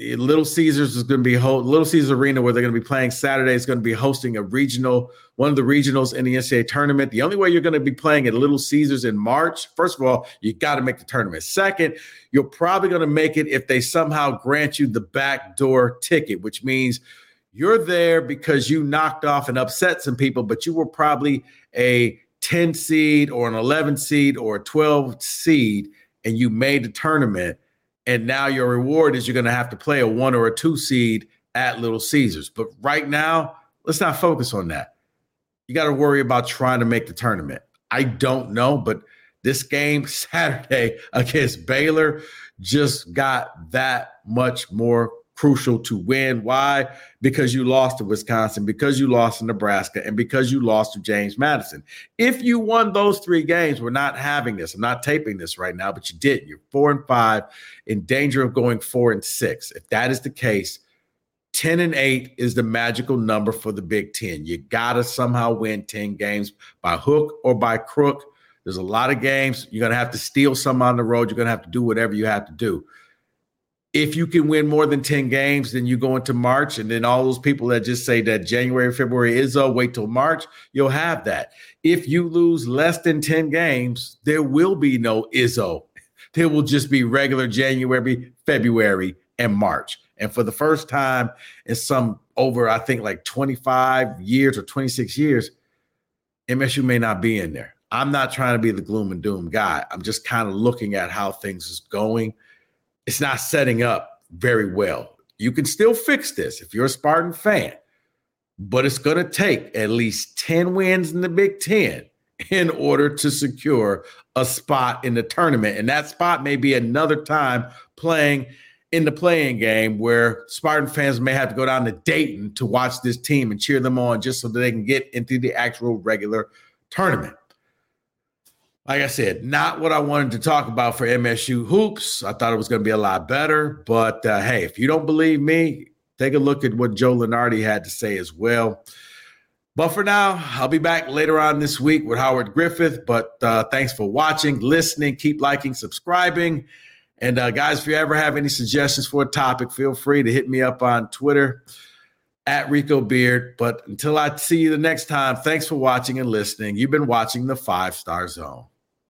Little Caesars is going to be ho- Little Caesars Arena where they're going to be playing Saturday is going to be hosting a regional, one of the regionals in the NCAA tournament. The only way you're going to be playing at Little Caesars in March, first of all, you got to make the tournament. Second, you're probably going to make it if they somehow grant you the backdoor ticket, which means you're there because you knocked off and upset some people, but you were probably a 10 seed or an 11 seed or a 12 seed, and you made the tournament and now your reward is you're going to have to play a one or a two seed at Little Caesars. But right now, let's not focus on that. You got to worry about trying to make the tournament. I don't know, but this game Saturday against Baylor just got that much more crucial to win. Why? Because you lost to Wisconsin, because you lost to Nebraska, and because you lost to James Madison. If you won those three games, we're not having this. I'm not taping this right now, but you did. You're four and five, in danger of going four and six. If that is the case, 10 and 8 is the magical number for the Big Ten. You got to somehow win 10 games by hook or by crook. There's a lot of games. You're going to have to steal some on the road. You're going to have to do whatever you have to do if you can win more than 10 games, then you go into March. And then all those people that just say that January, February is a wait till March, you'll have that. If you lose less than 10 games, there will be no Izzo. There will just be regular January, February, and March. And for the first time in some over, I think like 25 years or 26 years, MSU may not be in there. I'm not trying to be the gloom and doom guy. I'm just kind of looking at how things is going it's not setting up very well. You can still fix this if you're a Spartan fan, but it's going to take at least 10 wins in the Big Ten in order to secure a spot in the tournament. And that spot may be another time playing in the playing game where Spartan fans may have to go down to Dayton to watch this team and cheer them on just so that they can get into the actual regular tournament like I said, not what I wanted to talk about for MSU hoops. I thought it was going to be a lot better. But uh, hey, if you don't believe me, take a look at what Joe Lunardi had to say as well. But for now, I'll be back later on this week with Howard Griffith. But uh, thanks for watching, listening, keep liking, subscribing. And uh, guys, if you ever have any suggestions for a topic, feel free to hit me up on Twitter at Rico Beard. But until I see you the next time, thanks for watching and listening. You've been watching the Five Star Zone.